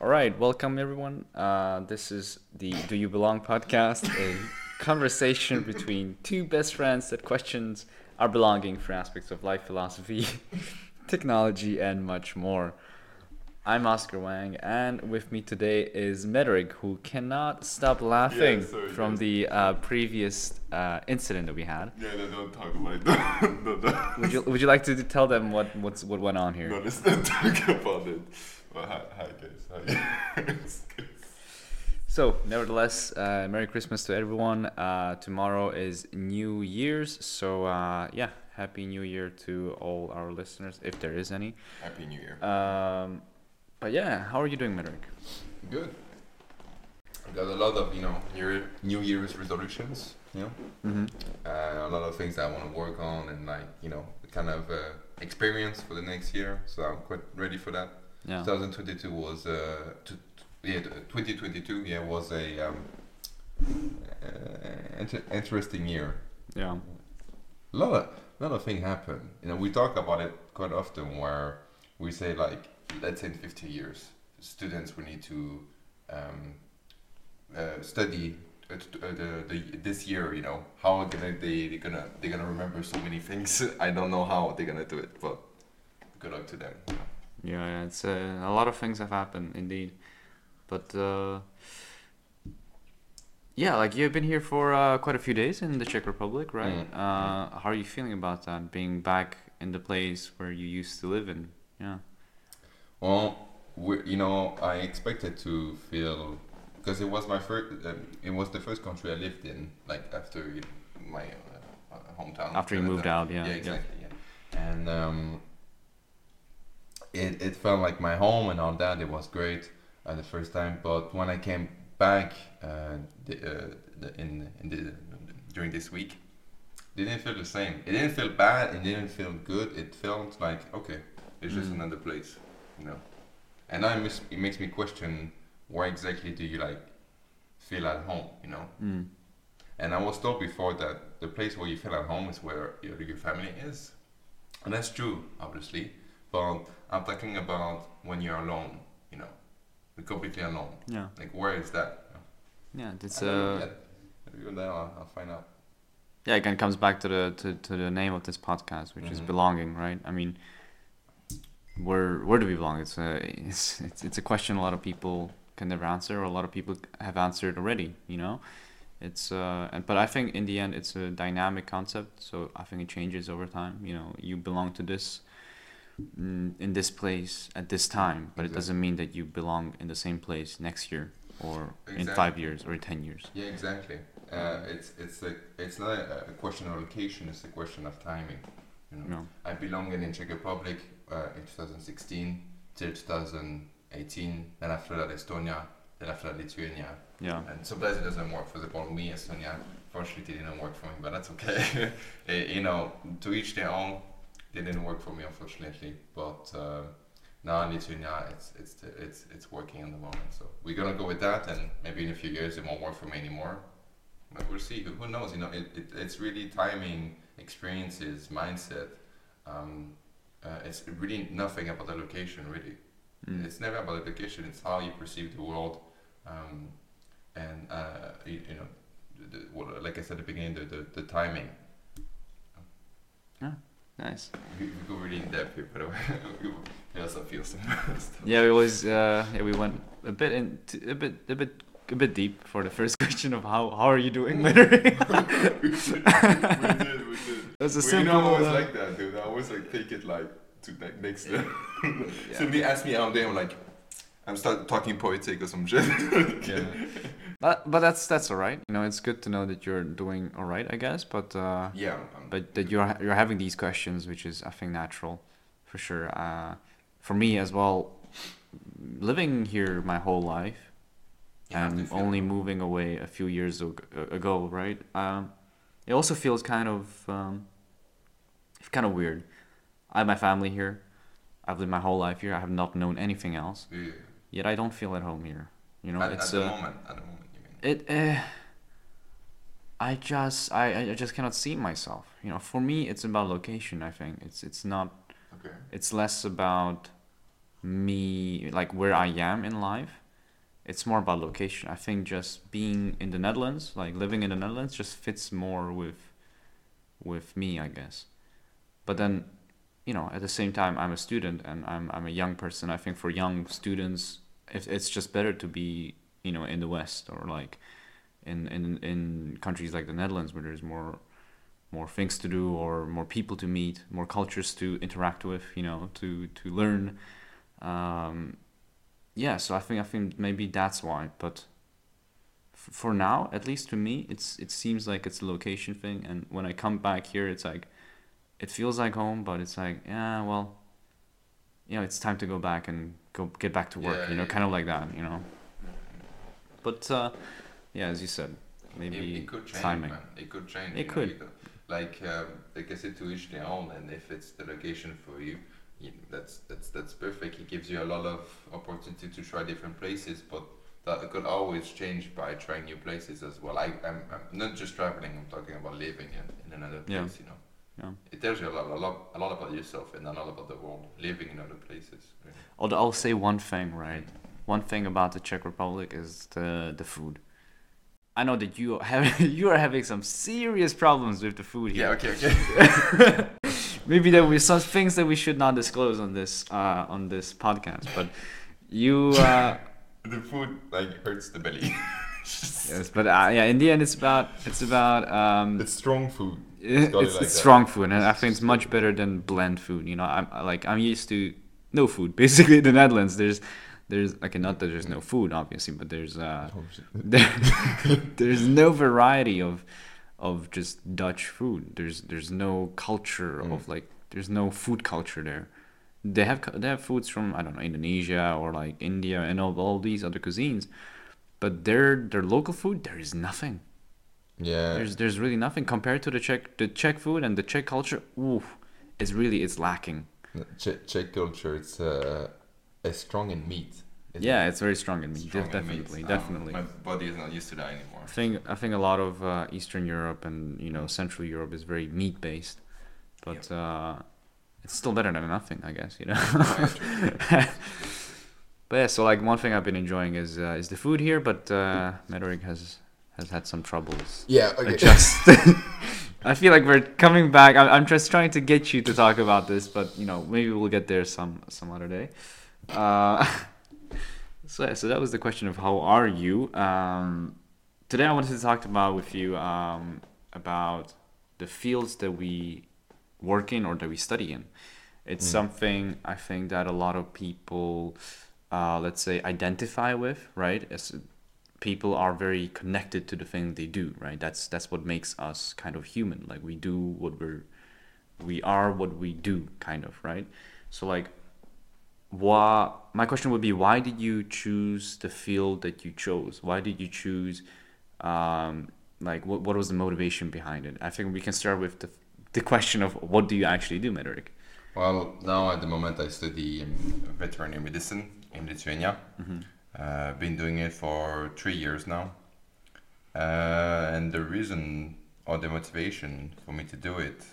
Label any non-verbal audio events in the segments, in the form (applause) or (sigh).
All right, welcome everyone. Uh, this is the Do You Belong podcast, a (laughs) conversation between two best friends that questions our belonging for aspects of life philosophy, (laughs) technology, and much more. I'm Oscar Wang, and with me today is Medrick, who cannot stop laughing Yeah, sorry, from guys. the uh, previous uh, incident that we had. Yeah, no, don't talk about it. (laughs) Would you Would you like to tell them what what's what went on here? No, let's not talk about it. Well, hi, hi guys. Hi. So, nevertheless, uh, Merry Christmas to everyone. Uh, tomorrow is New Year's, so uh, yeah, Happy New Year to all our listeners, if there is any. Happy New Year. Um, but yeah, how are you doing, Medrick? Good. I've got a lot of you know New New Year's resolutions. You know, Mm-hmm. uh, a lot of things that I want to work on and like you know kind of uh, experience for the next year. So I'm quite ready for that. Yeah. 2022 was uh, t- t- yeah, 2022 yeah was a um, uh, inter- interesting year. Yeah. A lot of lot of things happened. You know, we talk about it quite often where we say like, let's say in 50 years, students will need to um, uh, study uh, uh, the, the this year. You know, how are gonna they they gonna they gonna remember so many things. (laughs) I don't know how they're gonna do it, but good luck to them. Yeah, yeah, it's uh, a lot of things have happened indeed, but uh, yeah, like you've been here for uh, quite a few days in the Czech Republic, right? Mm. Uh, how are you feeling about that? Being back in the place where you used to live in? Yeah. Well, we, you know, I expected to feel because it was my first. Um, it was the first country I lived in, like after my uh, hometown. After you moved out, yeah. Yeah, exactly. Yeah, and um, it it felt like my home and all that. It was great uh, the first time, but when I came back uh, the, uh, the, in in the during this week, it didn't feel the same. It didn't feel bad. It didn't feel good. It felt like okay, it's just Mm. another place, you know. And now it, mis- it makes me question where exactly do you like feel at home, you know? Mm. And I was told before that the place where you feel at home is where your, your family is. And that's true, obviously. But I'm talking about when you're alone, you know, you're completely alone. Yeah. Like, where is that? Yeah. It's I don't know uh. Maybe then I'll, I'll find out. Yeah, again, comes back to the to, to the name of this podcast, which is Mhm. belonging, right? I mean, where where do we belong? It's a it's, it's it's a question a lot of people can never answer, or a lot of people have answered already. You know, it's uh, and but I think in the end it's a dynamic concept, so I think it changes over time. You know, you belong to this in this place at this time, but it doesn't mean that you belong in the same place next year or in five years or in ten years. Yeah, exactly. Uh, it's it's like it's not a, question of location; it's a question of timing. You know, know. I belonged in Czech Republic uh, in 2016 till 2018. Then after that, Estonia. Then after that, Lithuania. Yeah. And sometimes it doesn't work. For the example, me, Estonia, fortunately, it didn't work for me, but that's okay. (laughs) Eh, you know, to each their own. They didn't work for me, unfortunately. But uh, now in Lithuania, it's it's it's it's working in the moment. So we're gonna go with that, and maybe in a few years it won't work for me anymore. But we'll see. Who, who knows? You know, it, it, it's really timing, experiences, mindset. Um, uh, it's really nothing about the location, really. Mm. It's never about the location. It's how you perceive the world, um, and uh, you, you know, the, the, like I said at the beginning, the, the, the timing. Nice. We, we go really in depth here, but (laughs) we, we also feel some (laughs) stuff. Yeah, we always uh, yeah, we went a bit in a bit a bit a bit deep for the first (laughs) question of how how are you doing, Larry? we did, we did. That's a Well, you know, I always uh, like that, dude. I always like take it like to like next level. yeah. Somebody asked me out there, I'm like, I'm start talking poetic or some shit. yeah. But but that's that's all right. You know, it's good to know that you're doing all right, I guess. But uh, yeah, I'm, but that you're you're having these questions, which is I think natural, for sure. Uh, for me as well, living here my whole life, You have to and only moving away a few years ago, right? Um, it also feels kind of um, kind of weird. I have my family here. I've lived my whole life here. I have not known anything else. yeah. Yet I don't feel at home here. You know, at, it's at the uh, moment, at the moment? It. Uh, I just I, I just cannot see myself. You know, for me, it's about location. I think it's it's not. Okay. It's less about me like where I am in life. It's more about location. I think just being in the Netherlands, like living in the Netherlands, just fits more with with me, I guess. But then, you know, at the same time, I'm a student and I'm I'm a young person. I think for young students, if it's just better to be, you know, in the West or like in in in countries like the Netherlands where there's more more things to do or more people to meet, more cultures to interact with, you know, to to learn. Um, yeah, so I think I think maybe that's why. But f- for now, at least to me, it's it seems like it's a location thing. And when I come back here, it's like it feels like home, but it's like yeah, well, you know, it's time to go back and go get back to work. Yeah, you know, yeah. kind of like that. You know. But uh, yeah, as you said, maybe it could change, timing. man. It could change. It you know, could. like, um, like I said, to each their own, and if it's the location for you, you that's that's that's perfect. It gives you a lot of opportunity to try different places, but that could always change by trying new places as well. I, I'm, I'm not just traveling. I'm talking about living in, in another Yeah. place. You know, Yeah. it tells you a lot, a lot, a lot about yourself and a lot about the world. Living in other places. Although I'll say one thing, right? One thing about the Czech Republic is the the food. I know that you have (laughs) you are having some serious problems with the food here. Yeah. Okay. Okay. (laughs) Maybe there were some things that we should not disclose on this uh, on this podcast. But you, uh, (laughs) the food like hurts the belly. yes, but uh, yeah, in the end, it's about it's about um, it's strong food. it's, it's, like that. strong food, and I think it's much better than bland food. You know, I'm like I'm used to no food. Basically, in the Netherlands, there's there's like not that there's no food, obviously, but there's uh, (laughs) there, there's no variety of of just Dutch food. There's there's no culture Mm. of like there's no food culture there. They have they have foods from I don't know Indonesia or like India and all, all these other cuisines, but their their local food there is nothing. Yeah. There's there's really nothing compared to the Czech the Czech food and the Czech culture. Ooh, it's really it's lacking. Czech, Czech culture, it's uh, strong in meat. Yeah, it? it's very strong in meat. Strong in definitely, definitely. Um, my body is not used to that anymore. I think I think a lot of uh, Eastern Europe and you know Central Europe is very meat based, but uh, it's still better than nothing, I guess. You know. (laughs) but yeah, so like one thing I've been enjoying is uh, is the food here, but uh, has has had some troubles. Yeah. Okay. Adjust. (laughs) I feel like we're coming back. I'm, I'm just trying to get you to talk about this, but you know maybe we'll get there some some other day. Uh, (laughs) so yeah, so that was the question of how are you. Um, today I wanted to talk about with you um, about the fields that we work in or that we study in. It's Mm. something I think that a lot of people, uh, let's say, identify with, right? As people are very connected to the thing they do, right? That's that's what makes us kind of human. Like we do what we're, we are what we do, kind of, right? So like, why? My question would be, why did you choose the field that you chose? Why did you choose? Um, like, what what was the motivation behind it? I think we can start with the the question of what do you actually do, Medrick? Well, now at the moment I study um, veterinary medicine in Lithuania. Uh, been doing it for three years now. Uh, and the reason or the motivation for me to do it,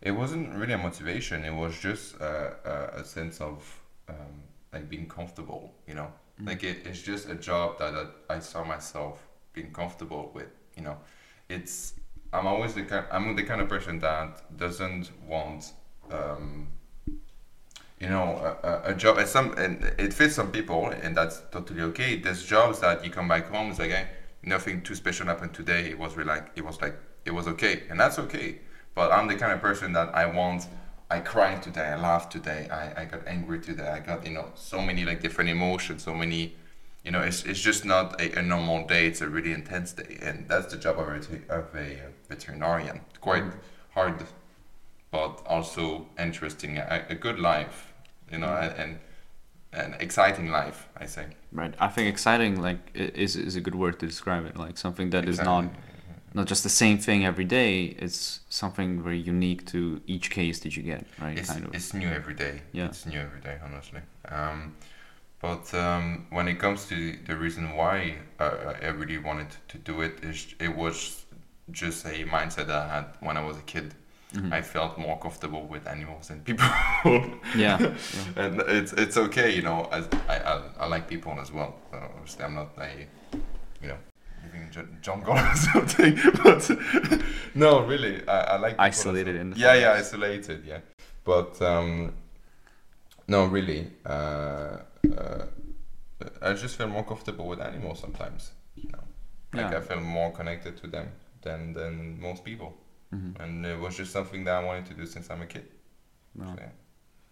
it wasn't really a motivation. It was just uh, a, a sense of um, like being comfortable. You know, like it, it's just a job that, that I saw myself being comfortable with. You know, it's I'm always the kind I'm the kind of person that doesn't want um, you know a, a, a job at some and it fits some people and that's totally okay. There's jobs that you come back home it's like hey, nothing too special happened today. It was really like it was like it was okay and that's okay. But I'm the kind of person that I want. I cried today. I laughed today. I, I got angry today. I got you know so many like different emotions. So many you know, it's, it's just not a, a normal day. It's a really intense day, and that's the job of a, of a uh, veterinarian. Quite mm-hmm. hard, but also interesting. A, a good life, you know, mm-hmm. and an exciting life. I say. Right. I think exciting like is is a good word to describe it. Like something that is not not just the same thing every day. It's something very unique to each case that you get. Right. It's, kind of. it's new every day. Yeah. It's new every day, honestly. Um, but um, when it comes to the reason why uh, I really wanted to do it, is it was just a mindset that I had when I was a kid. Mhm. I felt more comfortable with animals than people. (laughs) yeah, yeah. and it's it's okay, you know. I I, I like people as well. Obviously, I'm not a you know living in Ju- jungle or something. But (laughs) no, really, I, I like Isolated in the Yeah, yeah, isolated. Yeah, but um, no, really, uh, uh, I just feel more comfortable with animals sometimes. You know, like Yeah. I feel more connected to them than than most people, Mhm. and it was just something that I wanted to do since I'm a kid. No. So, yeah.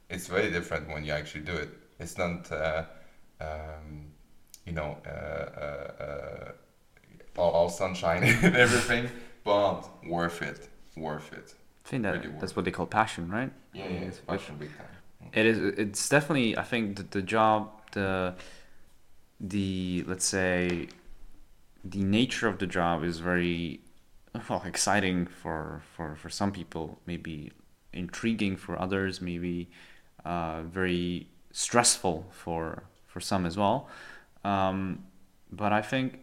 It's very different when you actually do it. It's not, uh, um, you know, uh, uh, uh, all, all sunshine (laughs) and everything, but worth it. Worth it. I think that Really that's what they call passion, right? Yeah, yeah, it's passion big time. It is. It's definitely. I think the, the job, the, the let's say, the nature of the job is very, well, exciting for for for some people. Maybe intriguing for others. Maybe, uh, very stressful for for some as well. Um, but I think,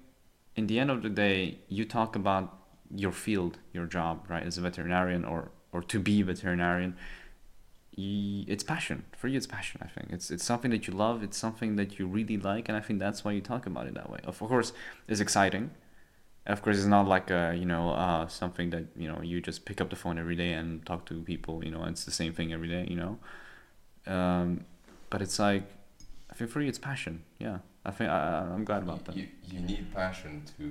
in the end of the day, you talk about your field, your job, right, as a veterinarian or or to be a veterinarian. It's passion. For you it's passion i think. It's it's something that you love. It's something that you really like and i think that's why you talk about it that way. Of course it's exciting. Of course it's not like a you know uh, something that you know you just pick up the phone every day and talk to people you know it's the same thing every day you know? Um, but it's like i think for you it's passion yeah i think I, i'm glad about that You, you need passion to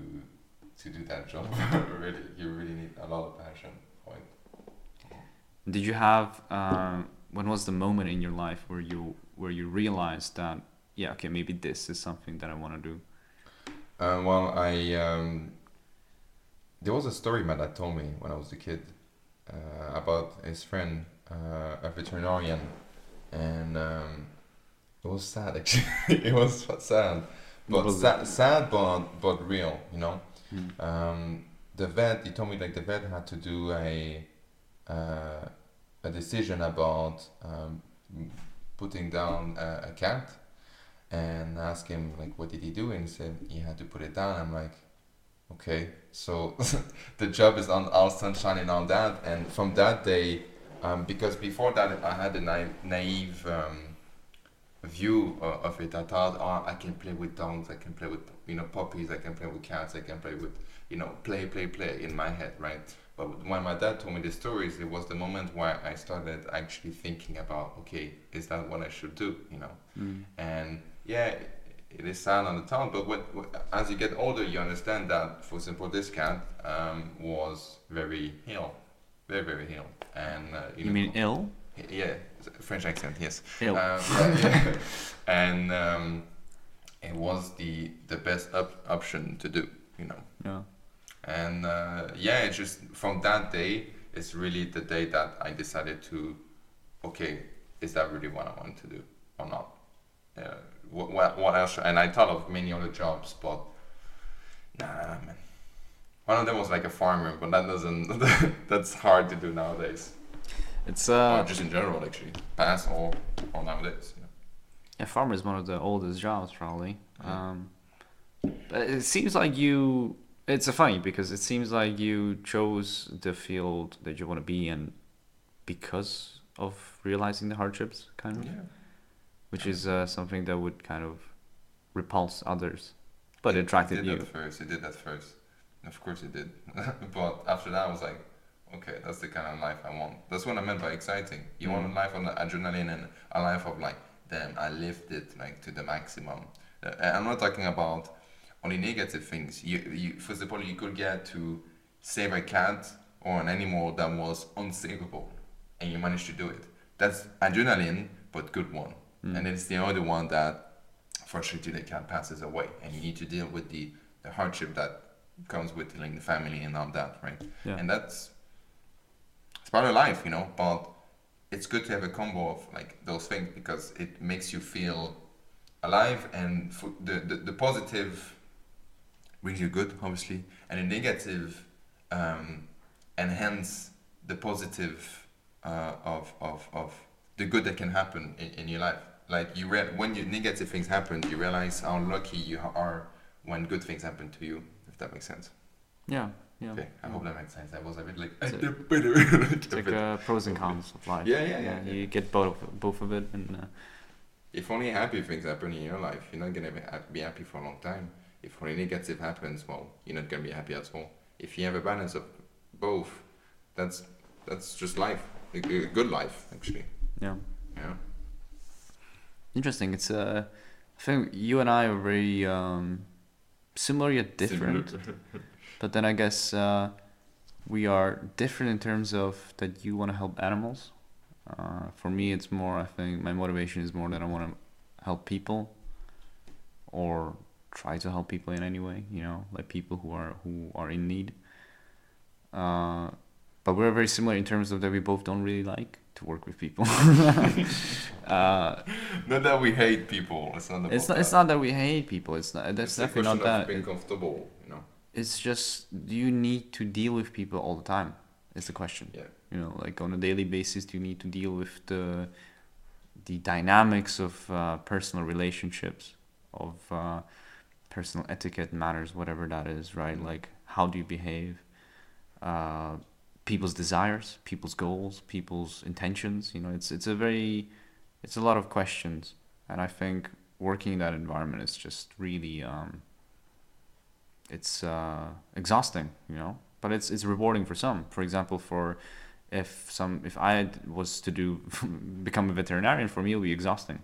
to do that job. (laughs) really, you really need a lot of passion. it. did you have uh, when was the moment in your life where you where you realized that yeah okay maybe this is something that i want to do Uh, well, I um, there was a story my dad told me when I was a kid uh, about his friend, uh, a veterinarian, and um, it was sad actually. (laughs) it was sad, but sad, sad but but real, you know. Mm. Um, the vet, he told me like the vet had to do a uh, a decision about um, putting down a, a cat, and ask him like what did he do, and he said he had to put it down. I'm like, okay, so (laughs) the job is on all sunshine and all that, and from that day, um, because before that I had a naive, naive um, view uh, of it. I thought, oh, I can play with dogs, I can play with you know puppies, I can play with cats, I can play with you know play, play, play in my head, right? But when my dad told me the stories, it was the moment where I started actually thinking about, okay, is that what I should do, you know? Mm. And yeah, it is sad on the tongue, but when, as you get older, you understand that, for example, this cat um, was very ill, very, very ill. And uh, you know, mean ill yeah, French accent, yes. Um, yeah. (laughs) and um, it was the the best op- option to do, you know. yeah And uh, yeah, it's just from that day, it's really the day that I decided to, okay, is that really what I want to do or not? Uh, what, what, what else? And I thought of many other jobs, but nah, man. One of them was like a farmer, but that doesn't, (laughs) that's hard to do nowadays. It's or uh just in general, actually. Past or, or nowadays. You know? a farmer is one of the oldest jobs probably Yeah. um it seems like you it's uh, funny because it seems like you chose the field that you want to be in because of realizing the hardships kind of Yeah. which is uh, something that would kind of repulse others but it attracted did you that first. It did that first. Of course it did. (laughs) but after that, I was like, okay, that's the kind of life I want. That's what I meant by exciting. You want a Mm. life of adrenaline and a life of like, damn, I lived it like to the maximum. Uh, I'm not talking about only negative things. You, you, for example, you could get to save a cat or an animal that was unsavable, and you managed to do it. That's adrenaline, but good one. Mm. And it's the other one that fortunately the cat passes away and you need to deal with the, the hardship that comes with dealing the family and all that right Yeah. and that's of life you know but it's good to have a combo of like those things because it makes you feel alive and for the, the, the positive brings you good obviously and the negative um, enhance the positive uh, of, of, of the good that can happen in, in your life. Like you read when you negative things happen you realize how lucky you are when good things happen to you if that makes sense. Yeah Yeah. Okay, I hope that makes sense. I was a bit like. It's (laughs) a- it's like uh, pros and cons of life. Yeah, yeah, yeah, yeah. You get both of, both of it, and uh, If only happy things happen in your life, you're not gonna be, happy for a long time. If only negative happens, well, you're not gonna be happy at all. If you have a balance of both, that's that's just life, a, a good life actually. yeah. Yeah. Interesting. It's uh, I think you and I are very um, similar yet different. (laughs) But then I guess uh, we are different in terms of that you want to help animals. Uh, for me, it's more. I think my motivation is more that I want to help people, or try to help people in any way. You know, like people who are who are in need. Uh, but we're very similar in terms of that we both don't really like to work with people. (laughs) uh, Not that we hate people. It's not. It's not. It's that. not that we hate people. It's not. That's It's definitely not that. being comfortable. It's just you need to deal with people all the time? Is the question. Yeah. You know, like on a daily basis, do you need to deal with the the dynamics of uh, personal relationships, of uh, personal etiquette matters, whatever that is, right? Mhm. Like how do you behave? Uh, people's desires, people's goals, people's intentions. You know, it's it's a very it's a lot of questions, and I think working in that environment is just really um, it's uh, exhausting. You know, but it's it's rewarding for some. For example, for if some if I was to do (laughs) become a veterinarian, for me it'll be exhausting,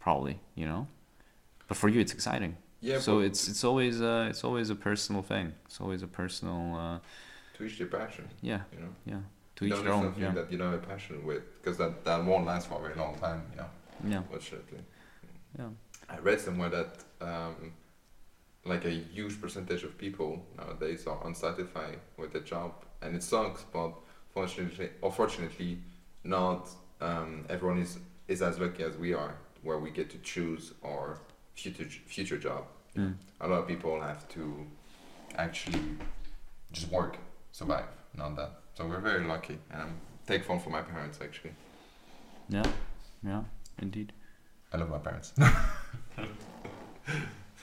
probably. You know, but for you it's exciting. Yeah. so it's it's always uh, it's always a personal thing. It's always a personal uh, to each their passion, yeah you know. yeah to each their own something yeah that you don't have a passion with, because that that won't last for a very long time, you know. yeah Unfortunately. yeah I read somewhere that um, like a huge percentage of people nowadays are unsatisfied with their job, and it sucks. But fortunately, or fortunately, not um, everyone is is as lucky as we are, where we get to choose our future future job. Mm. A lot of people have to actually just work, survive, not that. So we're very lucky, and I'm thankful for my parents. Actually, yeah yeah indeed I love my parents. (laughs)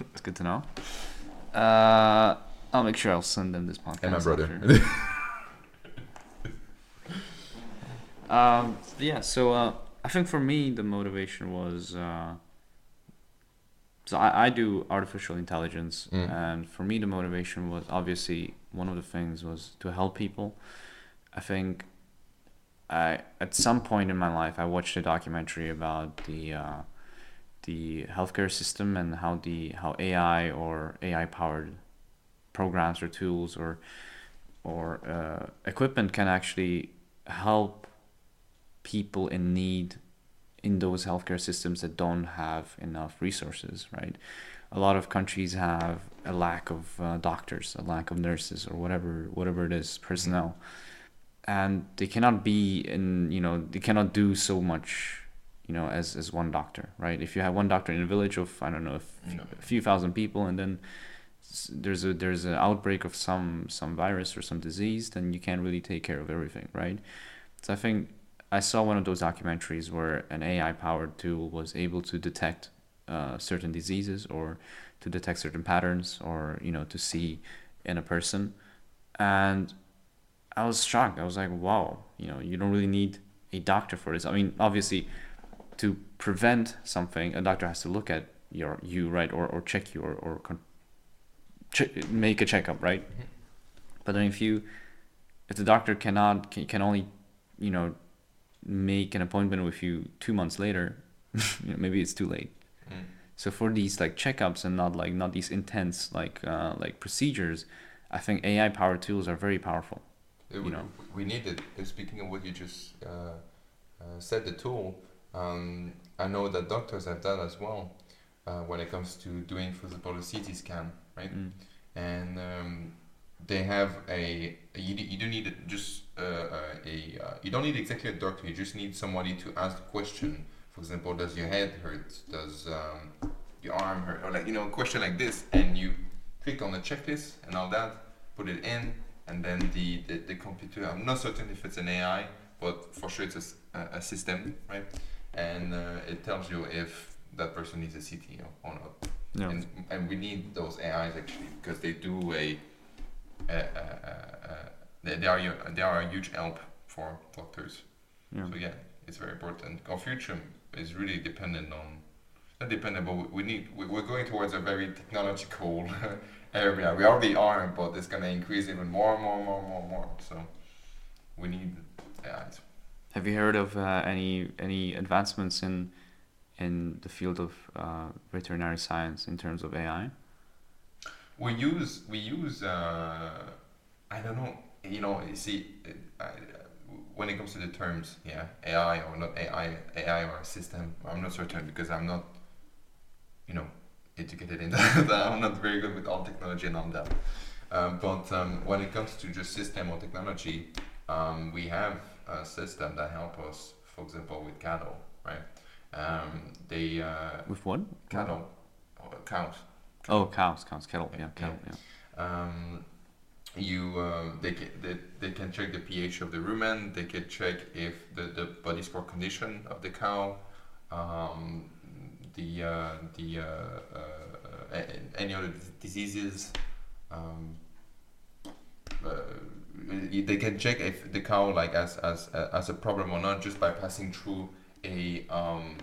it's good to know uh, I'll make sure I'll send them this podcast and my brother. (laughs) Um, yeah, so uh, I think for me the motivation was uh, so I, I do artificial intelligence, Mm. and for me the motivation was obviously one of the things was to help people. I think I at some point in my life I watched a documentary about the uh, the healthcare system and how the how AI or AI powered programs or tools or or uh, equipment can actually help people in need in those healthcare systems that don't have enough resources, right? A lot of countries have a lack of uh, doctors, a lack of nurses, or whatever whatever it is, personnel, and they cannot be in you know they cannot do so much, you know, as as one doctor, right? If you have one doctor in a village of I don't know, a No. a few thousand people, and then there's a there's an outbreak of some some virus or some disease, then you can't really take care of everything, right? So I think I saw one of those documentaries where an AI powered tool was able to detect uh, certain diseases or to detect certain patterns or you know to see in a person, and I was shocked. I was like, wow, you know, you don't really need a doctor for this. I mean, obviously, to prevent something, a doctor has to look at your you right or, or check you or or con- che- make a checkup right. But then if you if the doctor cannot can, can only you know make an appointment with you two months later, (laughs) you know, maybe it's too late. Mm. So for these like checkups and not like not these intense like uh, like procedures, I think AI powered tools are very powerful. Uh, you we, know. we need it. Speaking of what you just uh, uh, said, the tool, um, I know that doctors have that as well uh, when it comes to doing, for example, a CT scan, right? Mm. And um, they have a, a you, you don't need just uh, uh, a uh, you don't need exactly a doctor. You just need somebody to ask a question. For example, does your head hurt? Does um, your arm hurt? Or like you know, a question like this, and you click on the checklist and all that, put it in, and then the, the, the computer i'm not certain if it's an ai but for sure it's a system right and uh, it tells you if that person needs a ct or, not Yeah. and, and we need those ais actually because they do a uh, uh, uh, they, they are they are a huge help for doctors. Yeah. So yeah, it's very important. Our future is really dependent on not dependent, but we- need we- we're going towards a very technological (laughs) area. We already are, but it's gonna increase even more, and more, and more, and more, and more. So we need AI. Have you heard of uh, any any advancements in in the field of uh, veterinary science in terms of AI? We use we use uh, I don't know you know you see uh, I, when it comes to the terms yeah AI or not AI AI or system I'm not certain because I'm not you know educated in (laughs) that I'm not very good with all technology and all that um, but um, when it comes to just system or technology um, we have a system that help us for example with cattle right um, they uh, With what? cattle cows Oh, cows, cows, cattle. Yeah, cattle. Yeah. um, you um, they, can, they, they can check the pH of the rumen. They can check if the, the body score condition of the cow, um, the uh, the uh, uh, any other diseases. Um, uh, they can check if the cow like as as as a problem or not just by passing through a um,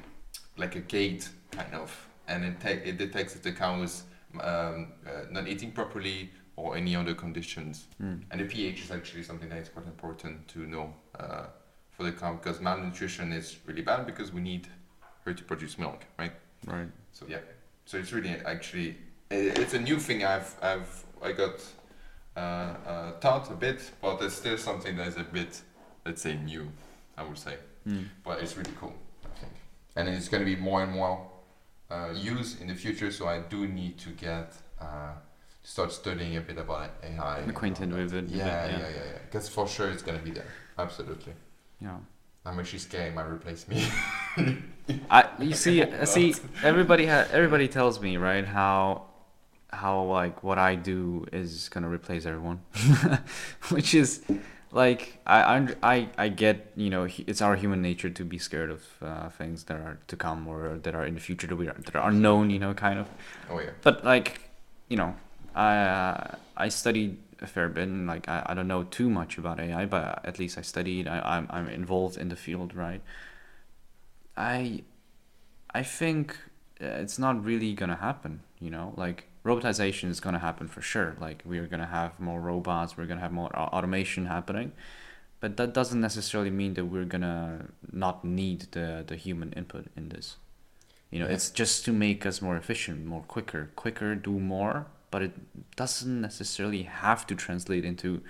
like a gate kind of, and it te- it detects if the cow is um, uh, not eating properly or any other conditions. Mm. And the pH is actually something that is quite important to know uh, for the cow because malnutrition is really bad because we need her to produce milk, right? Right. So yeah, so it's really actually it's a new thing I've I've I got uh, uh, taught a bit, but it's still something that is a bit let's say new, I would say. Mm. But it's really cool, I think, and it's going to be more and more uh, used in the future. So I do need to get uh, start studying a bit about AI. Acquainted with it Yeah, yeah, yeah. yeah, yeah. Because for sure it's going to be there. Absolutely. Yeah. I'm actually scared it might replace me. I you (laughs) see uh, see everybody ha- everybody tells me right how how like what I do is gonna replace everyone, (laughs) which is like I I I get you know it's our human nature to be scared of uh, things that are to come or that are in the future that we are that are unknown you know kind of. Oh yeah. but like you know I uh, I studied a fair bit and like I, I don't know too much about AI but at least I studied I, I'm I'm involved in the field right? I I think uh, it's not really gonna happen you know? Like robotization is gonna happen for sure like we're gonna have more robots we're gonna have more automation happening but that doesn't necessarily mean that we're gonna not need the the human input in this you know Yeah. it's just to make us more efficient more quicker quicker do more but it doesn't necessarily have to translate into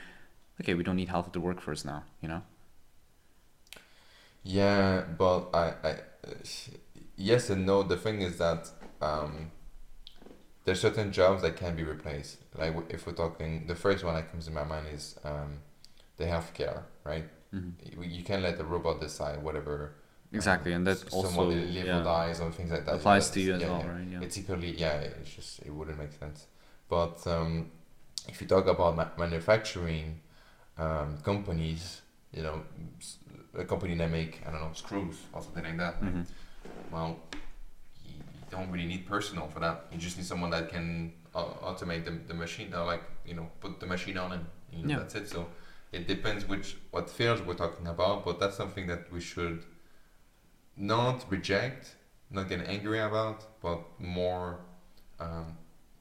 okay we don't need half of the workforce now you know Yeah, but I, I, yes and no. The thing is that um, there's certain jobs that can be replaced. Like if we're talking, the first one that comes in my mind is um, the healthcare, right? mm-hmm. You can't let the robot decide whatever. exactly and that also someone will live or dies or things like that. applies to you as yeah, well yeah. right yeah It's equally yeah. It's just it wouldn't make sense. But um, if you talk about ma- manufacturing um, companies, you know, a company that make I don't know screws or something like that. hmm Well, don't really need personnel for that. You just need someone that can uh, automate the, the machine, or like you know, put the machine on and you know, Yeah. that's it. So it depends which what fields we're talking about, but that's something that we should not reject, not get angry about, but more um,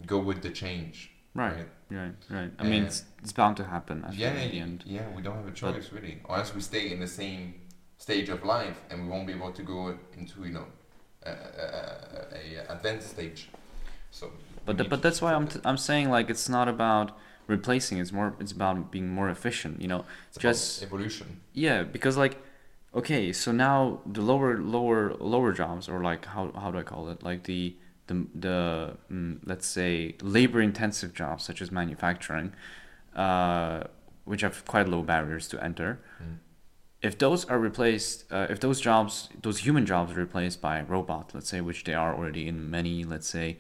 go with the change. right right right i mean Uh, it's, it's bound to happen Yeah, in the end yeah, we don't have a But- choice really, or else we stay in the same stage of life and we won't be able to go into you know a, a, a advanced stage. So, But th- need but that's why I'm t- I'm saying like it's not about replacing. It's more it's about being more efficient. You know. it. It's just- evolution. Yeah, because like, okay, so now the lower lower lower jobs or like how how do I call it? Like the the the mm, let's say labor intensive jobs such as manufacturing, uh, which have quite low barriers to enter. Mm. If those are replaced, uh, if those jobs, those human jobs are replaced by robot, let's say, which they are already in many, let's say,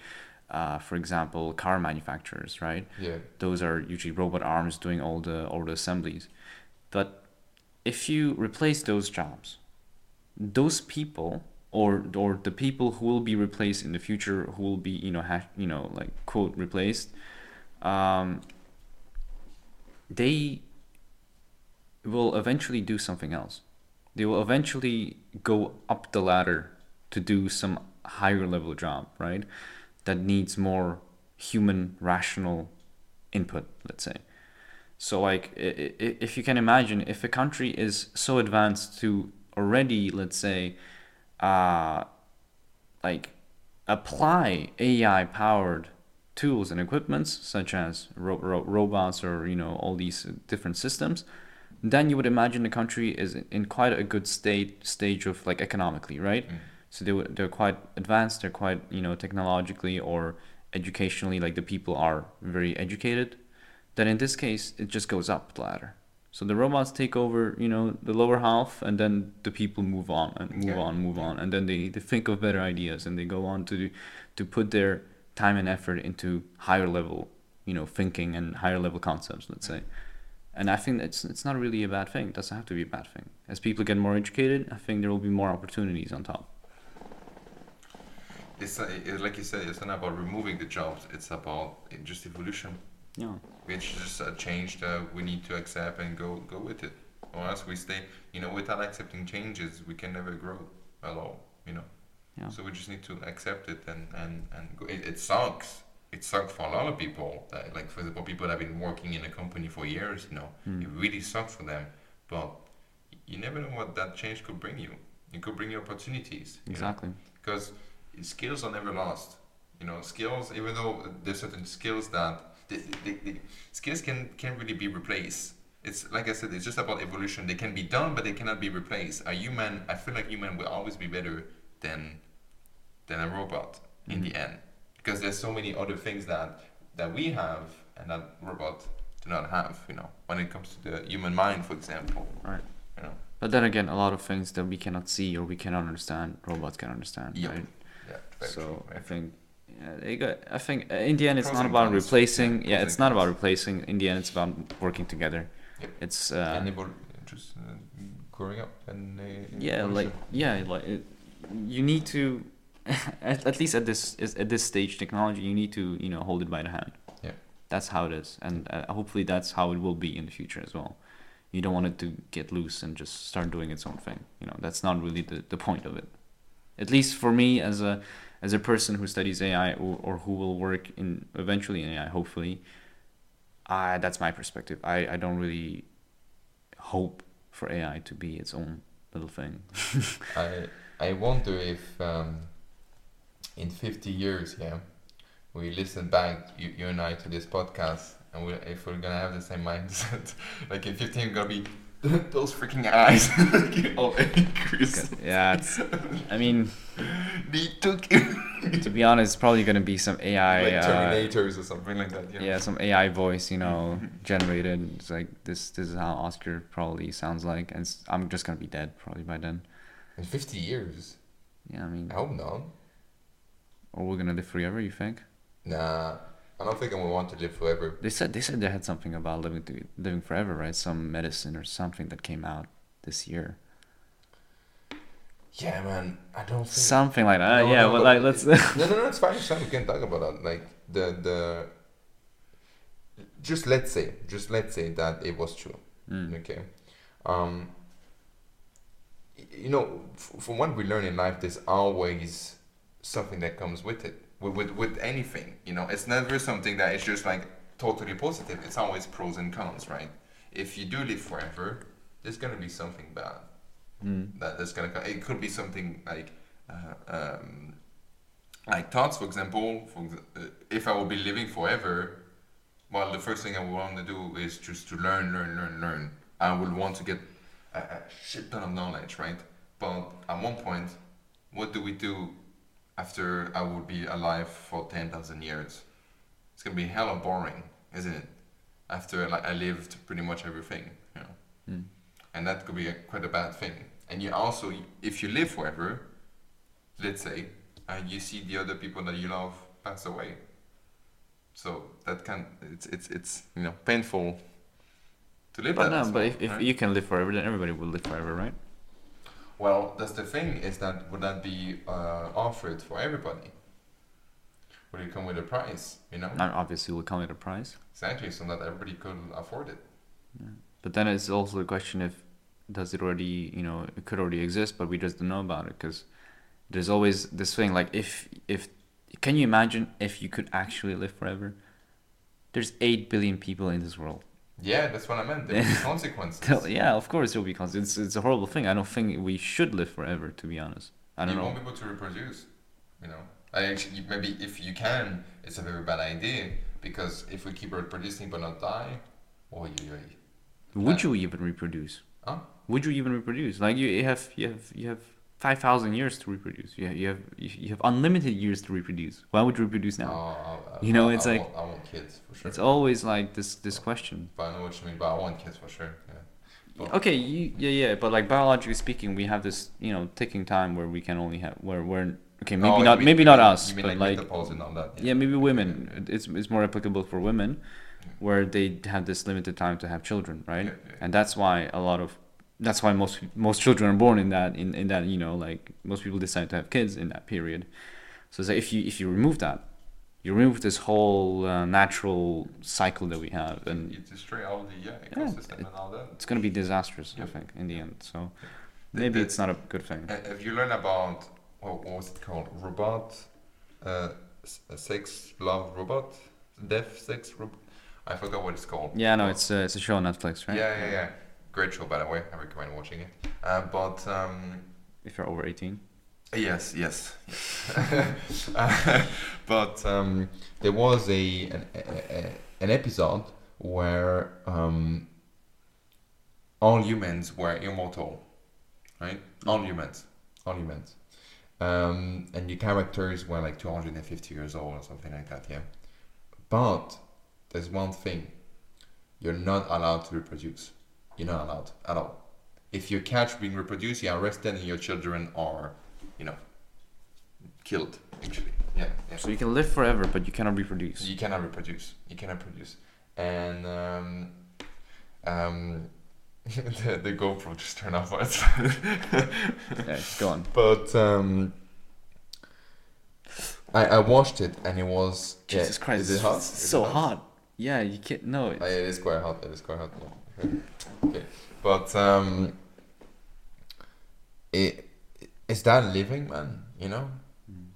uh, for example, car manufacturers, right? Yeah, those are usually robot arms doing all the all the assemblies but if you replace those jobs those people or or the people who will be replaced in the future who will be you know hash, you know like quote replaced um, they will eventually do something else. They will eventually go up the ladder to do some higher level job, right? That needs more human rational input, let's say. So, like, if you can imagine, if a country is so advanced to already, let's say, uh, like, apply AI powered tools and equipments such as ro- ro- robots or you know all these different systems then you would imagine the country is in quite a good state stage of like economically right? Mm. so they, they're quite advanced they're quite you know technologically or educationally like the people are very educated. Then in this case it just goes up the ladder. So the robots take over you know the lower half and then the people move on and move Yeah. on move on. And then they, they think of better ideas and they go on to to put their time and effort into higher level you know thinking and higher level concepts let's say and I think it's it's not really a bad thing. It doesn't have to be a bad thing. As people get more educated, I think there will be more opportunities on top. It's uh, it, like you said, it's not about removing the jobs. It's about uh, just evolution. Yeah. It's just a change that we need to accept and go go with it. Or else we stay, you know, without accepting changes, we can never grow at all. You know. Yeah. So we just need to accept it and and and go. It, it sucks. It sucks for a lot of people. That, like for example, people that have been working in a company for years. You know, Mm. it really sucks for them. But you never know what that change could bring you. It could bring you opportunities. you know Exactly. because skills are never lost. You know, skills, even though there's certain skills that the, the, the skills can can really be replaced. It's like I said, it's just about evolution. They can be done, but they cannot be replaced. A human, I feel like human will always be better than than a robot in Mhm. the end, because there's so many other things that that we have and that robot do not have. You know, when it comes to the human mind, for example. Right. You know. But then again, a lot of things that we cannot see or we cannot understand, robots can understand, Yep. right? Yeah. very So true, I think, yeah, they got. I think uh, in the end, it's not about replacing. Yeah, Yeah, it's and not about replacing. In the end, it's about working together. Yep. It's and uh, evol- just uh, growing up and uh, yeah, like yeah, like it, you need to, (laughs) at, at least at this at this stage, technology, you need to you know hold it by the hand. Yeah. That's how it is, and uh, hopefully that's how it will be in the future as well. You don't want it to get loose and just start doing its own thing. You know, that's not really the, the point of it. At least for me, as a as a person who studies AI or, or who will work in eventually in AI, hopefully, I that's my perspective. I, I don't really hope for AI to be its own little thing. (laughs) I I wonder if um, in 50 years, yeah, we listen back, you, you and I, to this podcast, and we if we're gonna have the same mindset, (laughs) like in 15, we're gonna be (laughs) those freaking eyes, (laughs) all increased. yeah, it's, I mean, They took to be honest, it's probably gonna be some AI. like uh, Terminators or something like that. Know? yeah, some AI voice, you know, generated. It's like this. This is how Oscar probably sounds like, and I'm just gonna be dead probably by then. In 50 years, Yeah, I mean, I hope not. Or we're gonna live forever. You think? Nah, I don't think I would want to live forever. They said they said they had something about living to, living forever, right? Some medicine or something that came out this year. Yeah, man, I don't think. Something like that. No, yeah, no, but but like let's. (laughs) no, no, no, it's fine. It's fine. We can talk about that. Like the the. Just let's say, just let's say that it was true. Mm. Okay. Um. You know, f- from what we learn in life, there's always something that comes with it. With, with with anything, you know, it's never something that is just like totally positive. It's always pros and cons, right? If you do live forever, there's gonna be something bad Mm. that that's gonna come. It could be something like uh, um, like thoughts, for example. For, uh, if I will be living forever, well, the first thing I would want to do is just to learn, learn, learn, learn. I would want to get a, a shit ton of knowledge, right? But at one point, what do we do after I would be alive for ten thousand years? It's gonna be hella boring, isn't it? After like I lived pretty much everything, you know Mm. and that could be a, quite a bad thing. And you also, if you live forever, let's say, and you see the other people that you love pass away, so that can it's it's it's you know painful to live But that. no, but well, if, if right? you can live forever, then everybody will live forever, right? Well, that's the thing is that would that be uh, offered for everybody? Would it come with a price? You know And obviously, will come at a price. exactly, so that everybody could afford it. But then it's also the question if does it already, you know, it could already exist, but we just don't know about it because there's always this thing like if if can you imagine if you could actually live forever? There's eight billion people in this world. Yeah, that's what I meant. There'll be (laughs) consequences. Yeah, of course it'll be constant. It's it's a horrible thing. I don't think we should live forever, to be honest. I don't you know. won't be able to reproduce. You know, I actually maybe if you can, it's a very bad idea because if we keep reproducing but not die, oh yeah, Would you even reproduce? Huh? Would you even reproduce? Like you you have you have you have five thousand years to reproduce. You have, you have you have unlimited years to reproduce. Why would you reproduce now? Oh, I- You know, I- it's I like- want, I want kids for sure. It's always like this this question. but I know what you mean. But I want kids for sure. Yeah. But- Okay, you, yeah, yeah, but like biologically speaking, we have this you know ticking time where we can only have where we're okay maybe Oh, not mean- maybe not mean- us, but like, like menopause and that? yeah maybe women. It's it's more applicable for women, where they have this limited time to have children, right? Yeah, yeah. and that's why a lot of that's why most most children are born in that in, in that you know like most people decide to have kids in that period. So like if you if you remove that you remove this whole uh, natural cycle that we have and you destroy all the yeah, ecosystem and all that. it's going to be disastrous i think in the end. So maybe the- it's not a good thing. Uh, Have you learned about what, what was it called? Robot, uh, uh, sex, love, robot, death sex, robot I forgot what it's called. yeah no it's uh, it's a show on netflix right? Yeah, yeah, yeah. Great show, by the way. I recommend watching it. Uh, but um, if you're over 18 yes, yes, yes. (laughs) Uh, but um, there was a an, a, an episode where um, all humans were immortal, right? All humans, all humans. Um, and your characters were like 250 years old or something like that, yeah. But there's one thing you're not allowed to reproduce. You're not allowed at all. If you catch being reproduced, you're arrested and your children are, you know, killed, actually. Yeah, yeah. so you can live forever but you cannot reproduce You cannot reproduce. You cannot produce. And um, um, (laughs) the, the GoPro just turned off. (laughs) yeah, go on but um, I, I watched it and it was. yeah, jesus christ Is it hot? it's Is it so hot yeah you can't no yeah, it is quite hot. It is quite hot. Yeah. Okay. But um, it is that living, man? You know, Mm.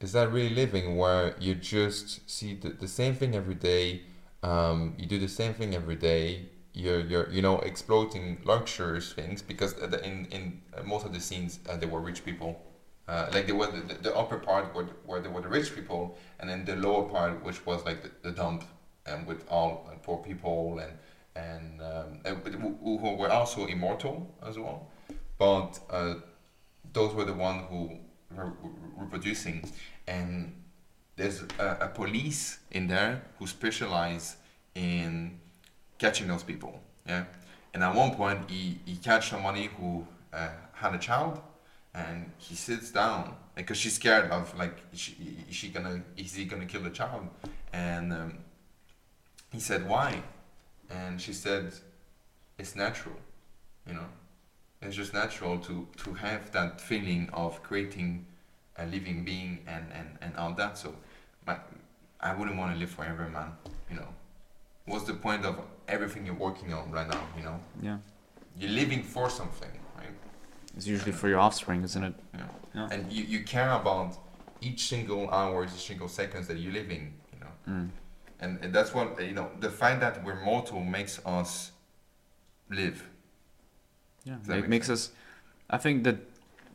is that really living where you just see the, the same thing every day? Um, you do the same thing every day. You're you're you know exploiting luxurious things because in in most of the scenes uh, there were rich people. Uh, like there were the, the upper part where, where there were the rich people, and then the lower part which was like the, the dump, and with all uh, poor people and and um, who, who were also immortal as well. But uh, those were the ones who were reproducing, and there's a, a police in there who specialize in catching those people. Yeah, and at one point he he catch somebody who uh, had a child, and he sits down because she's scared of like is she, is she gonna is he gonna kill the child, and um, he said why, and she said it's natural, you know, it's just natural to to have that feeling of creating a living being and and and all that. So, my, I wouldn't want to live forever, man. You know, what's the point of everything you're working on right now? You know, yeah you're living for something, right? it's usually for your offspring isn't it Yeah. Yeah. And you, you care about each single hour, each single seconds that you're living, you know. mm. And, and that's what, you know, the fact that we're mortal makes us live. Yeah, it make makes us. I think that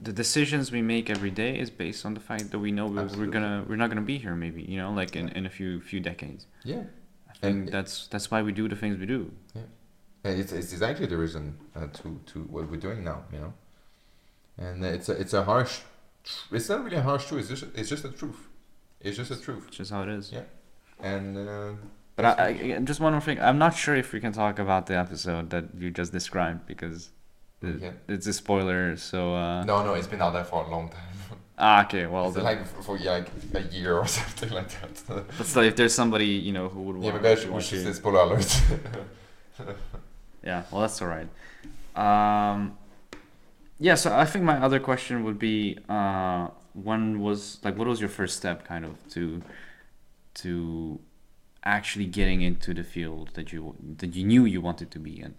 the decisions we make every day is based on the fact that we know we're, we're gonna we're not gonna be here maybe you know like in, in a few few decades. Yeah. I think And- that's that's why we do the things we do. And it's, it's exactly the reason uh, to, to what we're doing now, you know. And it's a, it's a harsh, tr- it's not really a harsh truth, it's just, it's just a truth. It's just a truth. It's just how it is. Yeah. And uh, But I, I, just one more thing. I'm not sure if we can talk about the episode that you just described because it, Yeah. it's a spoiler. So uh, no, no, it's been out there for a long time. ah, okay. Well, then, like for, for like a year or (laughs) something like that. but still, if there's somebody you know who would yeah, want maybe I to should, we watch should it- say spoiler alert. Yeah, well, that's all right. Um, yeah, so I think my other question would be, uh, when was like, what was your first step, kind of, to, to actually getting into the field that you that you knew you wanted to be in?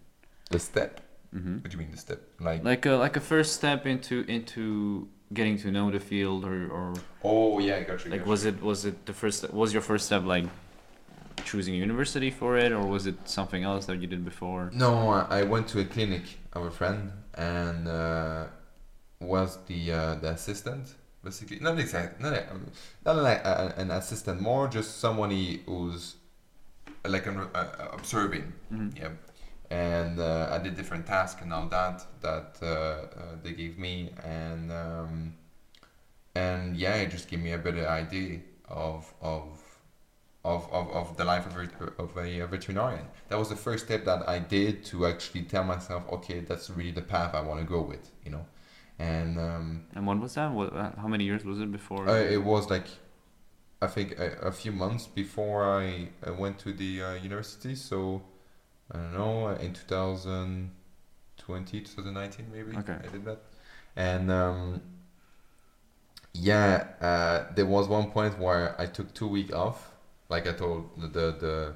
The step. hmm What do you mean the step? Like, Like a like a first step into into getting to know the field, or, or oh yeah, I got you. like was it was it the first was your first step like choosing a university for it, or was it something else that you did before? No, I I went to a clinic of a friend and uh, was the uh, the assistant basically. Not exact, not like, not like a, an assistant, more just somebody who's like an, uh, observing. hmm Yeah, and uh, I did different tasks and all that that uh, uh, they gave me, and um, and yeah, it just gave me a better idea of of. Of, of, of the life of a, of a veterinarian. That was the first step that I did to actually tell myself, okay, that's really the path I want to go with, you know. And um, And when was that? What, uh, how many years was it before? uh, it was like, I think a, a few months before I, I went to the uh, university. So, I don't know, in 2020, 2019 maybe, Okay. I did that. And um, yeah, uh, there was one point where I took two weeks off. Like I told the, the, the,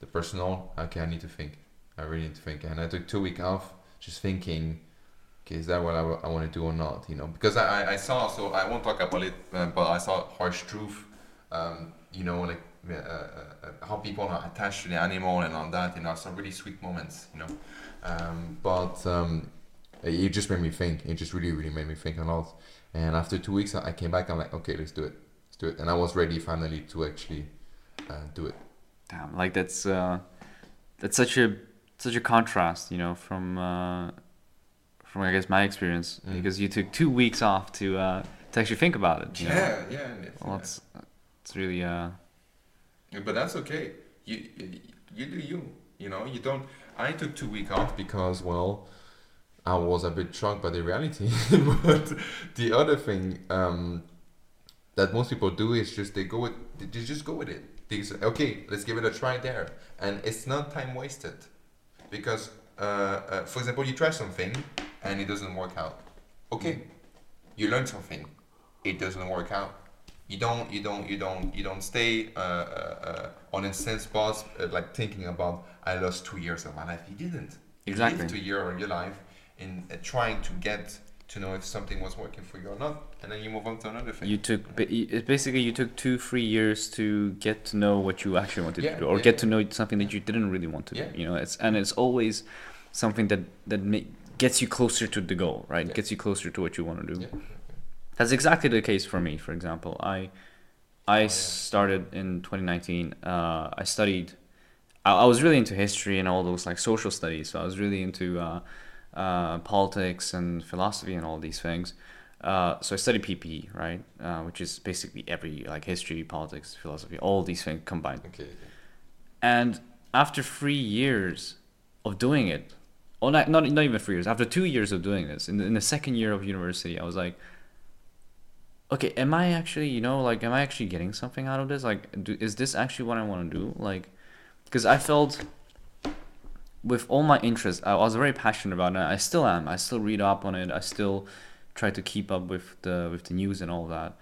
the personal, okay, I need to think. I really need to think. And I took two weeks off just thinking, okay, is that what I, I want to do or not? You know, because I, I- saw, so I won't talk about it, uh, but I saw harsh truth, um, you know, like uh, uh, uh, how people are attached to the animal and all that, you know, some really sweet moments, you know. Um, but um, it just made me think. It just really, really made me think a lot. And after two weeks, I I came back. I'm like, okay, let's do it. Let's do it. And I was ready finally to actually uh, do it. Damn, like that's uh, that's such a such a contrast, you know, from uh, from I guess my experience Mm. because you took two weeks off to uh, to actually think about it. You know? Yeah, yeah. It's, Well, it's it's really uh, Yeah, But that's okay. You, you do you. You know, you don't. I took two week off because well, I was a bit shocked by the reality. (laughs) but the other thing um, that most people do is just they go with they just go with it. They say, okay, let's give it a try there, and it's not time wasted, because uh, uh, for example, you try something and it doesn't work out. Okay, you learn something, it doesn't work out you don't you don't you don't you don't stay uh, uh, uh, on instant spots uh, like thinking about I lost two years of my life. You didn't. You Exactly. lived two years of your life in uh, trying to get to know if something was working for you or not, and then you move on to another thing. you took basically you took two three years to get to know what you actually wanted Yeah, to do or yeah, get yeah. to know something that you didn't really want to do. You know, it's and it's always something that that ma- gets you closer to the goal, right? Yeah. Gets you closer to what you want to do. yeah. That's exactly the case for me. For example, I I yeah. started in 2019. Uh, I studied. I, I was really into history and all those like social studies. So I was really into uh, uh, politics and philosophy and all these things. Uh, so I studied PPE, right, uh, which is basically every like history, politics, philosophy, all these things combined. Okay. And after three years of doing it, oh, not, not, not even three years, after two years of doing this, in the, in the second year of university, I was like, okay, am I actually, you know, like, am I actually getting something out of this? Like, do, is this actually what I want to do? Like, because I felt with all my interest, I was very passionate about it. I still am. I still read up on it. I still try to keep up with the with the news and all that.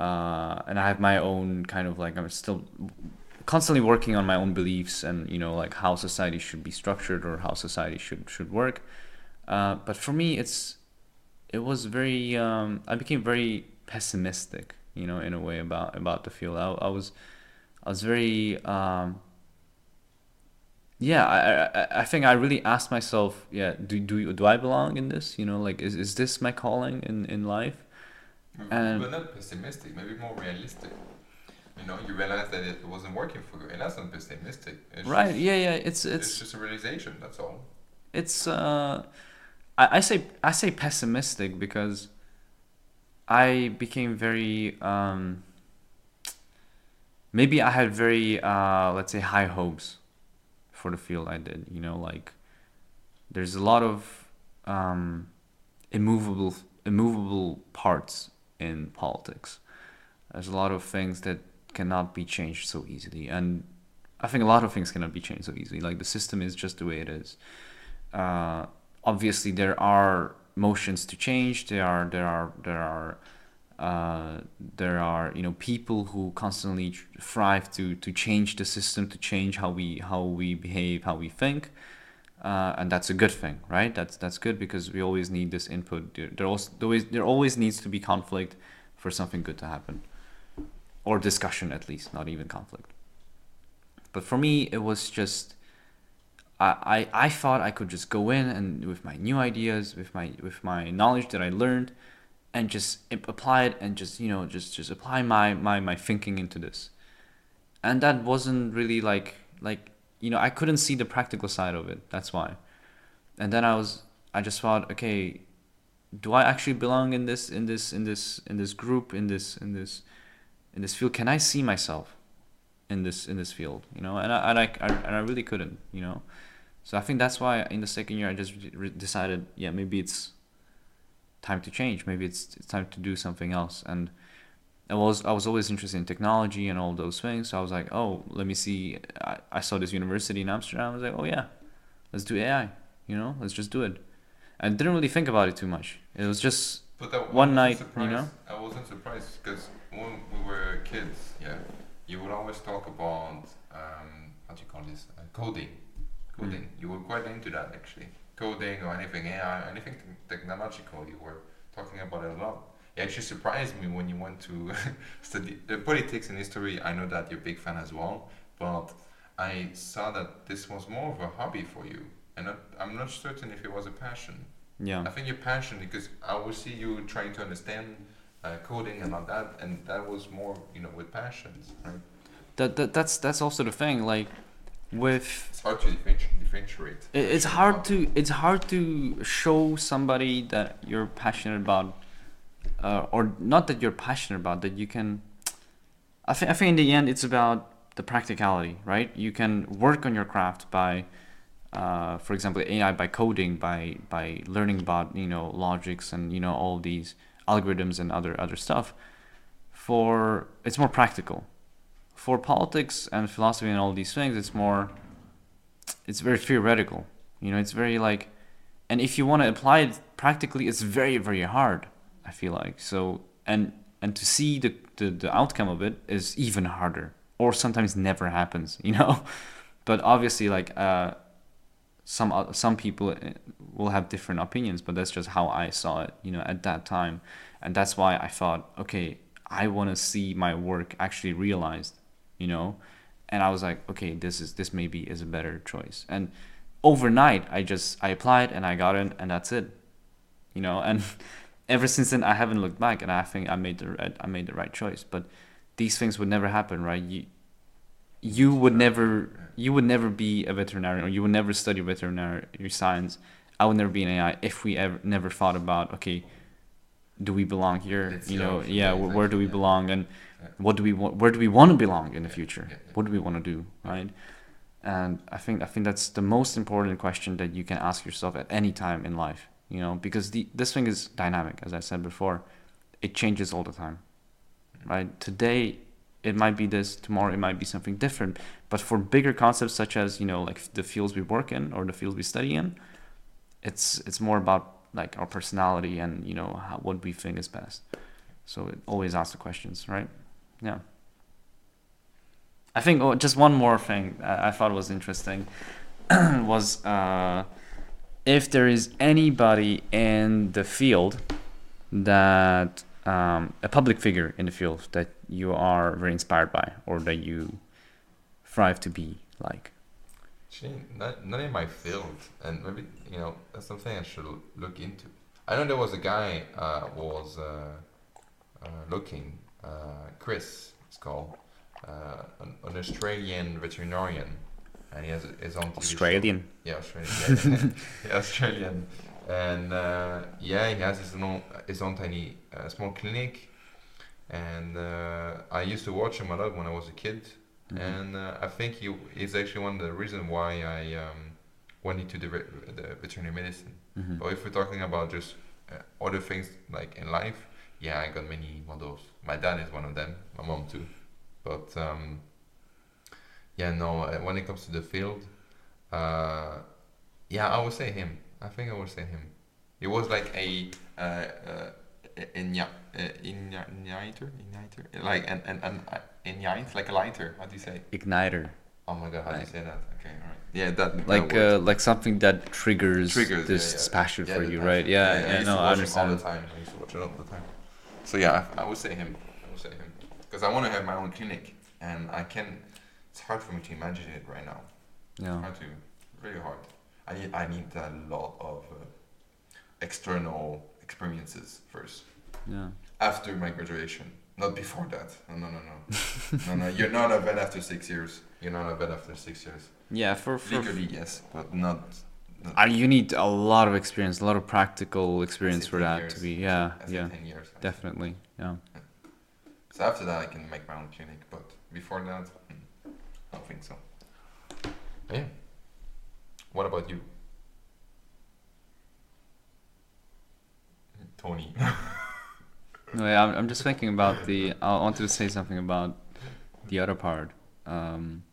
Uh, and I have my own kind of like I'm still constantly working on my own beliefs and you know like how society should be structured or how society should should work. Uh, but for me, it's it was very um, I became very pessimistic, you know, in a way about about the field. I, I was I was very um, yeah. I, I I think I really asked myself, yeah, do do do I belong in this? You know, like is is this my calling in in life? And- but not pessimistic, maybe more realistic. You know, you realize that it wasn't working for you, and that's not pessimistic. It's Right? Just, Yeah, yeah. It's It's, it's just a realization. That's all. it's uh I, I say I say pessimistic because I became very um maybe I had very uh let's say high hopes for the field I did, you know, like there's a lot of um immovable immovable parts in politics. There's a lot of things that cannot be changed so easily and I think a lot of things cannot be changed so easily. Like the system is just the way it is uh, obviously there are motions to change there are there are there are Uh, there are you know people who constantly strive to to change the system, to change how we how we behave, how we think, uh, and that's a good thing, right? That's that's good because we always need this input. There, there always there always there always needs to be conflict for something good to happen, or discussion at least, not even conflict. But for me, it was just I, I, I thought I could just go in and with my new ideas, with my with my knowledge that I learned, and just apply it and just you know just just apply my my my thinking into this, and that wasn't really like like you know I couldn't see the practical side of it. That's why, and then I was I just thought okay, do I actually belong in this in this in this in this group in this in this in this field? Can I see myself? in this in this field you know and I, and I, I and I really couldn't you know so I think that's why in the second year I just re- decided, yeah, maybe it's time to change. Maybe it's it's time to do something else. And I was I was always interested in technology and all those things. So I was like, oh, let me see. I, I saw this university in Amsterdam. I was like, oh yeah, let's do AI. You know, let's just do it. And didn't really think about it too much. It was just one night. You know, I wasn't surprised because when we were kids, yeah, you would always talk about um, how do you call this uh, coding coding. Mm. You were quite into that actually. Coding or anything AI, anything technological. You were talking about it a lot. It actually surprised me when you went to (laughs) study the politics and history. I know that you're a big fan as well, but I saw that this was more of a hobby for you, and not, I'm not certain if it was a passion. Yeah. I think your passion because I will see you trying to understand uh, coding and all that, and that was more you know with passions, right? That, that that's that's also the thing. Like with it's hard to differentiate. It's hard to it's hard to show somebody that you're passionate about, uh, or not that you're passionate about that you can. I think I think in the end it's about the practicality, right? You can work on your craft by, uh, for example, AI by coding, by by learning about you know logics and you know all these algorithms and other other stuff. For it's more practical for politics and philosophy and all these things, it's more, it's very theoretical. You know, it's very like, and if you want to apply it practically, it's very very hard. I feel like so, and and to see the the, the outcome of it is even harder, or sometimes never happens. (laughs) You know, but obviously like uh, some some people uh, will have different opinions, but that's just how I saw it. You know, at that time, and that's why I thought, okay, I want to see my work actually realized you know? And i was like okay this is this maybe is a better choice. And overnight i just i applied and i got it and that's it you know? And (laughs) ever since then i haven't looked back and i think i made the i made the right choice. But these things would never happen right? You you would never you would never be a veterinarian or you would never study veterinary science. I would never be an ai if we ever never thought about okay do we belong here? It's you know yeah where do we belong and what do we want where do we want to belong in the future? What do we want to do right? And i think i think that's the most important question that you can ask yourself at any time in life you know because the this thing is dynamic as i said before. It changes all the time right? Today it might be this tomorrow it might be something different. But for bigger concepts such as you know like the fields we work in or the fields we study in it's it's more about like our personality and you know how, what we think is best. So it always asks the questions right? Yeah. I think oh, just one more thing I thought was interesting (clears throat) was uh, if there is anybody in the field that um, a public figure in the field that you are very inspired by or that you thrive to be like. Actually, not, not in my field, and maybe you know that's something I should look into. I know there was a guy uh, was uh, uh, looking uh, Chris, it's called, uh, an, an, Australian veterinarian, and he has his own TV Australian. Show. Yeah, Australian. yeah, Australian, (laughs) and uh, yeah, he has his own his own tiny uh, small clinic, and uh, I used to watch him a lot when I was a kid, mm-hmm. and uh, I think he is actually one of the reasons why I um, went into the, the veterinary medicine. Mm-hmm. But if we're talking about just other things like in life, yeah, I got many models. My dad is one of them. My mom too. But um, yeah, no. Uh, when it comes to the field, uh, yeah, I would say him. I think I would say him. He was like a uh, uh, Igniter, igniter, igniter, like and and and uh, ignite, like a lighter. How do you say? Igniter. Oh my god, how do you say that? Okay, alright. Yeah, that that Like word. uh, like something that triggers, triggers this yeah, yeah. passion Yeah, for you, passion. right? Yeah, I yeah, used no, to I watch it all the time. I used to watch it all the time. So yeah, I, I would say him. I would say him because I want to have my own clinic, and I can. It's hard for me to imagine it right now. Yeah. Hard to, really hard. I need I need a lot of uh, external experiences first Yeah. after my graduation, not before that. No, no, no, no, (laughs) no, no. You're not a vet after six years. You're not a vet after six years. Yeah, for for Legally, yes, but not. not uh, you need a lot of experience, a lot of practical experience for that years. to be. Yeah, I yeah, ten years. definitely. Yeah. So after that, I can make my own clinic, but before that, mm, I don't think so. Yeah. What about you, Tony? (laughs) No, yeah, I'm, I'm just thinking about the. I wanted to say something about the other part. Um,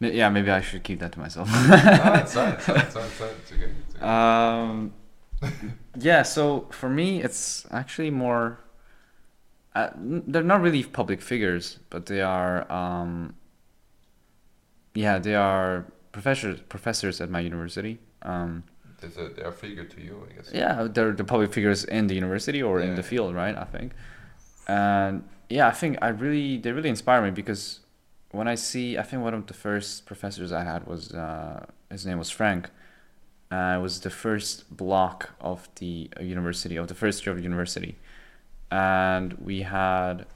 yeah, maybe I should keep that to myself. (laughs) it's fine, it's fine, it's fine, it's fine. It's okay. It's okay. um, yeah, so for me, it's actually more. Uh, they're not really public figures, but they are. Um, yeah, they are professors professors at my university. Um, There's a, they're a figure to you, I guess. yeah, they're the public figures in the university or in Yeah. the field, right? I think, and yeah, I think I really they really inspire me because when I see, I think one of the first professors I had was uh, his name was Frank. Uh, it was the first block of the university of the first year of the university, and we had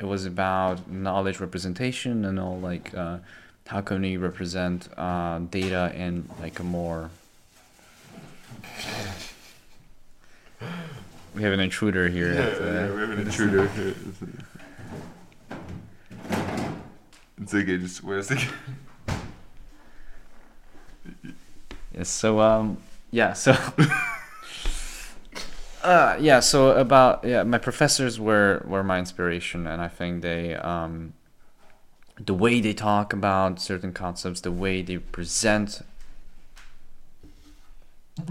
it was about knowledge representation and all like uh, how can we represent uh, data in like a more we have an intruder here. at, uh, we have an intruder. It's okay, just wait a second. Yes. So um, yeah. So (laughs) uh, yeah. So about yeah, my professors were were my inspiration, and I think they um, the way they talk about certain concepts, the way they present. (laughs)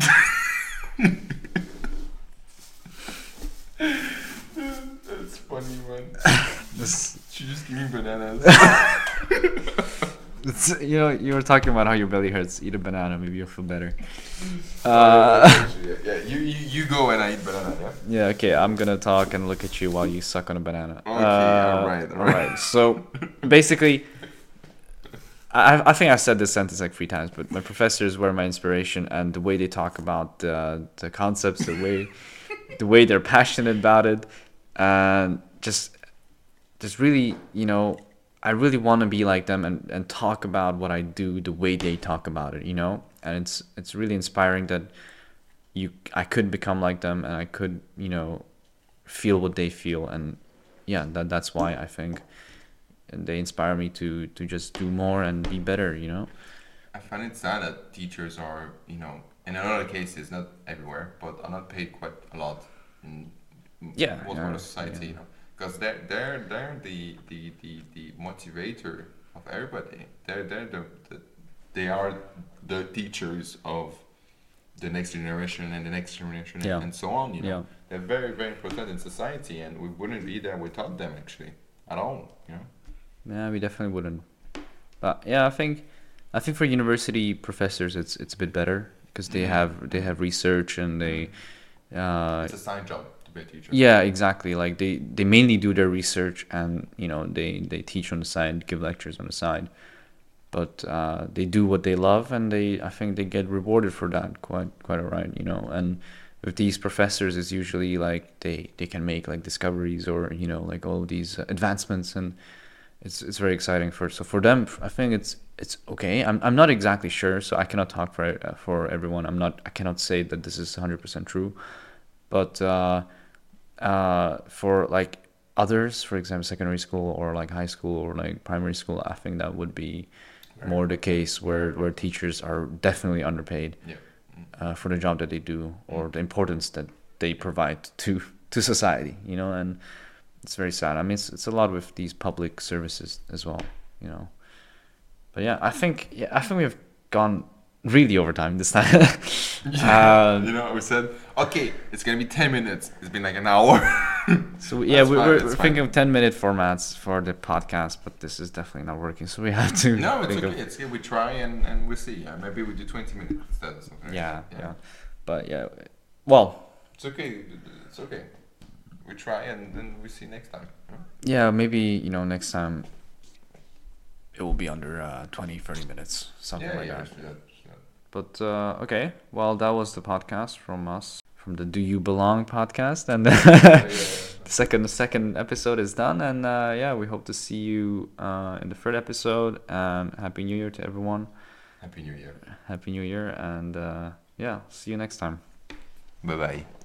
That's funny, man. (laughs) This, She just gave me bananas. (laughs) it's, you know, you were talking about how your belly hurts. Eat a banana, maybe you'll feel better. Uh, yeah, yeah. You, you you go and I eat banana, yeah. Yeah, okay, I'm gonna talk and look at you while you suck on a banana. Okay, alright, alright. alright. So basically, I, I think I've said this sentence like three times, but my professors were my inspiration, and the way they talk about uh, the concepts, the way, the way they're passionate about it, and just, just really, you know, I really want to be like them and, and talk about what I do the way they talk about it, you know, and it's it's really inspiring that you I could become like them and I could you know feel what they feel and yeah that that's why I think and they inspire me to to just do more and be better you know? I find it sad that teachers are, you know, in a lot of cases, not everywhere, but are not paid quite a lot in Yeah, most yeah, part of society, yeah. you know, because they're they're they're the the, the the motivator of everybody. They're they're the, the they are the teachers of the next generation and the next generation Yeah. and so on. You know, yeah they're very very important in society, and we wouldn't be there without them actually at all. You know. yeah we definitely wouldn't but yeah I think I think for university professors it's it's a bit better because they Mhm. have they have research and they uh, It's a side job Yeah, exactly. Like they, they mainly do their research and you know they, they teach on the side, give lectures on the side, but uh, they do what they love and they I think they get rewarded for that quite quite alright. You know, and with these professors, it's usually like they, they can make like discoveries or you know like all these advancements and it's it's very exciting for so for them I think it's it's okay. I'm I'm not exactly sure, so I cannot talk for uh, for everyone. I'm not I cannot say that this is 100% true, but. Uh, uh, for like others, for example, secondary school or like high school or like primary school, I think that would be more the case where, where teachers are definitely underpaid Yeah. uh, for the job that they do or the importance that they provide to to society. You know, and it's very sad. I mean, it's it's a lot with these public services as well. You know, but yeah, I think yeah, I think we've gone really overtime this time. (laughs) um, you know, we said, okay, it's gonna be 10 minutes. It's been like an hour. (laughs) so yeah, we, we're thinking of ten minute formats for the podcast, but this is definitely not working. So we have to. no, it's think okay. of- It's. We try and, and we see. Yeah, maybe we do 20 minutes instead or something. like yeah, yeah, But yeah, well, It's okay. It's okay. We try and then we see next time. huh? yeah, maybe you know next time it will be under uh, 20, 30 minutes, something yeah, like yeah, that. But uh, okay, well, that was the podcast from us, from the Do You Belong podcast, and (laughs) the yeah. second second episode is done, and uh, yeah, we hope to see you uh, in the third episode. Um, Happy New Year to everyone. Happy New Year. Happy New Year, and uh, yeah, see you next time. Bye bye.